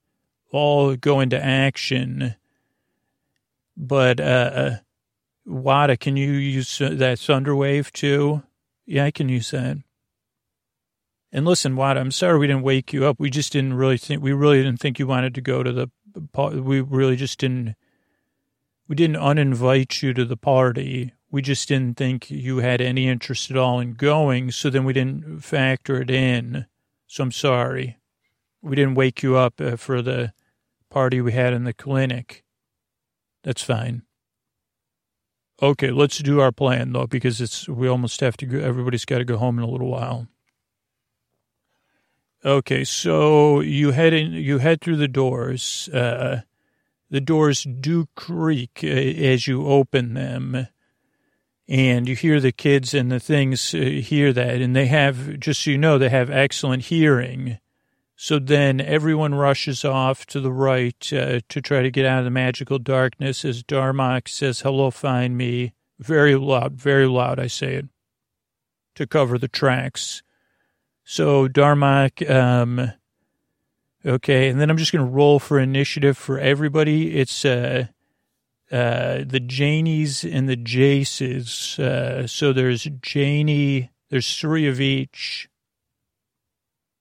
S1: all go into action, but, uh, Wada, can you use that thunder wave too? Yeah, I can use that. And listen, Wada, I'm sorry we didn't wake you up. We just didn't really think, we really didn't think you wanted to go to the, we really just didn't, we didn't uninvite you to the party. We just didn't think you had any interest at all in going. So then we didn't factor it in. So I'm sorry. We didn't wake you up uh, for the party we had in the clinic. That's fine. Okay, let's do our plan though, because it's, we almost have to go, everybody's got to go home in a little while. Okay, so you head in, you head through the doors. Uh, the doors do creak uh, as you open them, and you hear the kids and the things uh, hear that, and they have just so you know they have excellent hearing. So then everyone rushes off to the right uh, to try to get out of the magical darkness as Darmok says, "Hello, find me." Very loud, very loud. I say it to cover the tracks. So Darmok, um, okay, and then I'm just going to roll for initiative for everybody. It's uh, uh, the Janies and the Jaces. Uh, so there's Janie, there's three of each,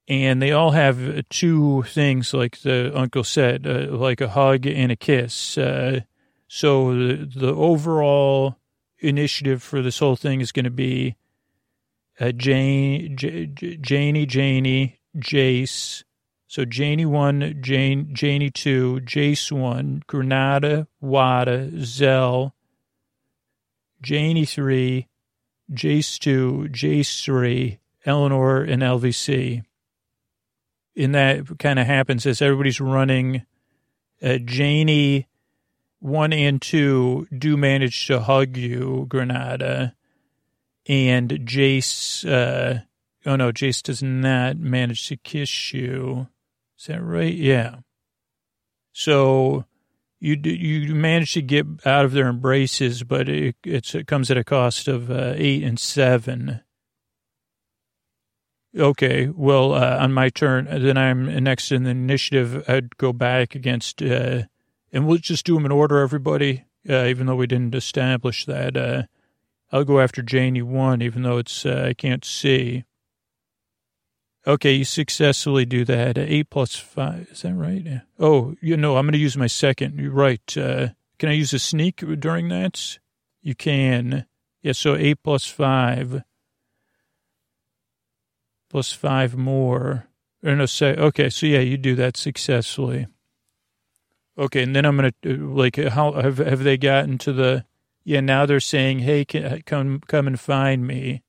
S1: and they all have two things, like the uncle said, uh, like a hug and a kiss. Uh, so the, the overall initiative for this whole thing is going to be uh, Jane, J, J, Janie, Janie, Jace. So Janie one, Jane, Janie two, Jace one, Granada, Wada, Zell, Janie three, Jace two, Jace three, Eleanor, and LVC. And that kind of happens as everybody's running. Uh, Janie one and two do manage to hug you, Granada and Jace, uh, oh no, Jace does not manage to kiss you. Is that right? Yeah. So you you manage to get out of their embraces, but it, it comes at a cost of uh, eight and seven. Okay, well, uh, on my turn, then I'm next in the initiative. I'd go back against, uh, and we'll just do them in order, everybody, uh, even though we didn't establish that. Uh, I'll go after Janie one, even though it's uh, I can't see. Okay, you successfully do that. Eight plus five. Is that right? Oh, you know, I'm going to use my second. You're right. Uh, can I use a sneak during that? You can. Yeah, so eight plus five. Plus five more. Or no, say, okay, so yeah, you do that successfully. Okay, and then I'm going to, uh, like, how have, have they gotten to the, yeah, now they're saying, hey, come come and find me.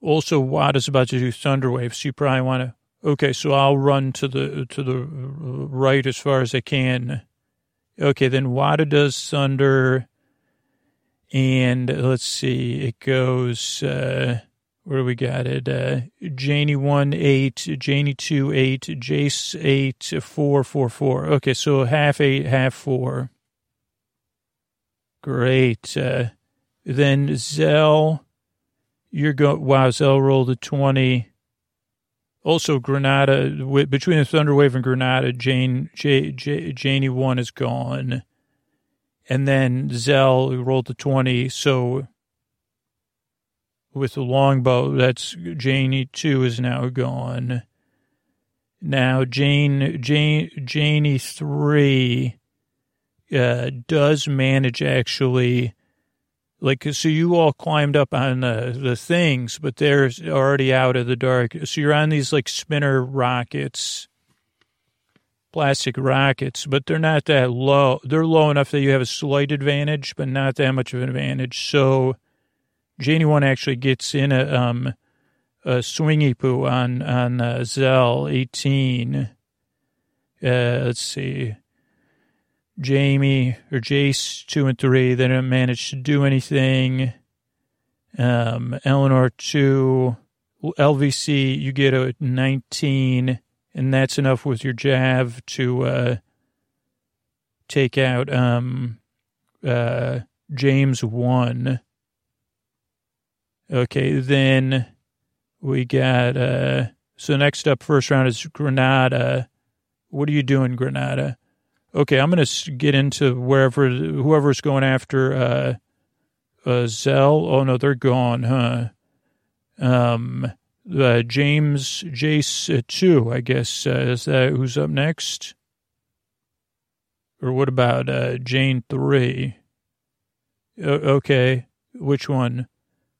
S1: Also, Watt is about to do Thunderwave, so you probably want to. Okay, so I'll run to the to the right as far as I can. Okay, then Wada does Thunder, and let's see, it goes. Uh, where do we got it? Uh, Janie one eight, Janie two eight, Jace eight four four four. Okay, so half eight, half four. Great. Uh, then Zell, You're going, wow, Zell rolled a 20. Also, Granada, between the Thunderwave and Granada, Jane, J, J, Janie 1 is gone. And then Zell rolled a 20. So with the longbow, that's Janie 2 is now gone. Now, Jane, Jane, Janie 3 uh, does manage actually like so you all climbed up on the, the things but they're already out of the dark. So you're on these like spinner rockets plastic rockets but they're not that low. They're low enough that you have a slight advantage but not that much of an advantage. So janie one actually gets in a um a swingy poo on on uh, zell 18 uh let's see Jamie or Jace two and three. They didn't manage to do anything. Um, Eleanor two, LVC. You get a nineteen, and that's enough with your jav to uh, take out um, uh, James one. Okay, then we got uh, so next up, first round is Granada. What are you doing, Granada? Okay, I'm going to get into wherever whoever's going after uh, uh, Zell. Oh no, they're gone, huh? Um, uh, James Jace uh, two, I guess. Uh, is that who's up next? Or what about uh, Jane three? okay, which one?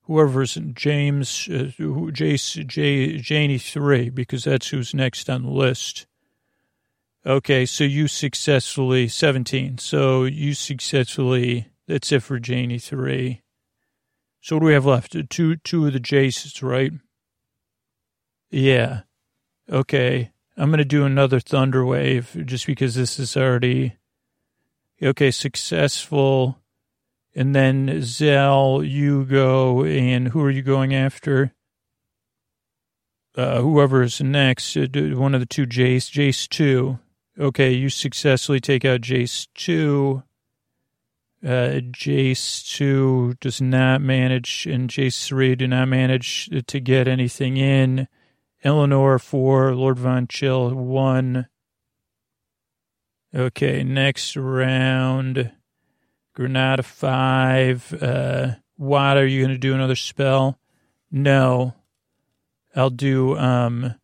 S1: Whoever's James, uh, Jace, J, Janie three, because that's who's next on the list. Okay, so you successfully 17. So you successfully that's it for Janie three. So what do we have left? Two two of the Jaces, right? Yeah. Okay. I'm gonna do another thunder wave just because this is already okay, successful. And then Zell, you go and who are you going after? Uh, whoever's next, uh, one of the two Jace, Jace two. Okay, you successfully take out Jace 2. Uh, Jace 2 does not manage, and Jace 3 do not manage to get anything in. Eleanor 4, Lord Von Chill 1. Okay, next round. Granada 5. Uh, are you going to do another spell? No. I'll do, um,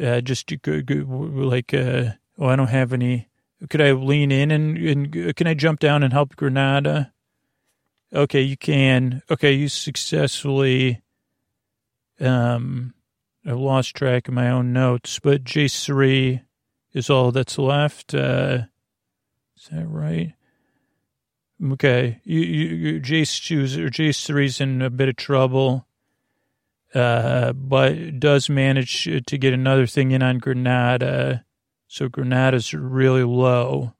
S1: uh, just like, uh, Oh, I don't have any. Could I lean in and, and can I jump down and help Granada? Okay, you can. Okay, you successfully. Um, I lost track of my own notes, but J three is all that's left. Uh, is that right? Okay, you, you Jace two or Jace three's in a bit of trouble, uh, but does manage to get another thing in on Granada. So Granada's really low.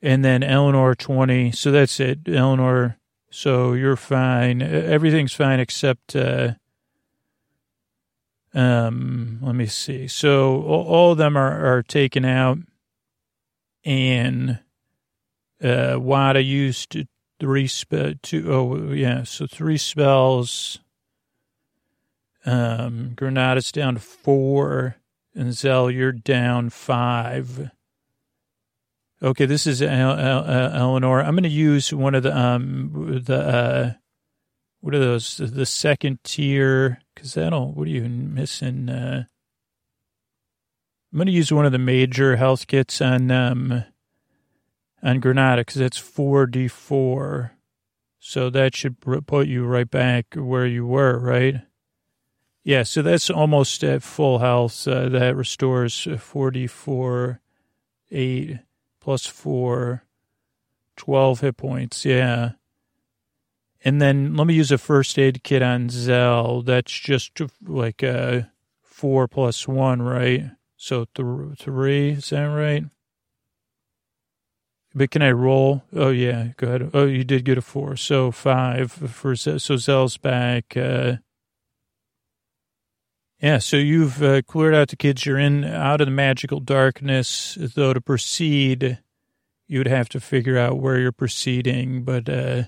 S1: And then Eleanor 20. So that's it. Eleanor, so you're fine. Everything's fine except, uh, um, let me see. So all, of them are, are taken out. And, uh, Wada used three two, oh, yeah. So three spells. Um, Granada's down to four. And Zell, you're down five. Okay, this is Eleanor. I'm going to use one of the um the uh what are those the second tier because that'll what are you missing? Uh, I'm going to use one of the major health kits on um on Granada because that's four d four, so that should put you right back where you were, right? Yeah, so that's almost at full health. Uh, that restores 44, 8 plus 4, 12 hit points. Yeah. And then let me use a first aid kit on Zell. That's just like a uh, 4 plus 1, right? So th- 3, is that right? But can I roll? Oh, yeah, go ahead. Oh, you did get a 4. So 5 for. So Zell's back. Uh, yeah, so you've uh, cleared out the kids. You're in out of the magical darkness. Though to proceed, you would have to figure out where you're proceeding. But uh,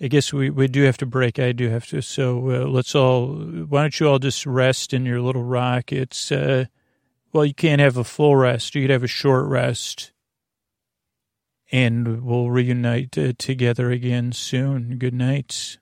S1: I guess we, we do have to break. I do have to. So uh, let's all, why don't you all just rest in your little rockets? Uh, well, you can't have a full rest. You could have a short rest. And we'll reunite uh, together again soon. Good night.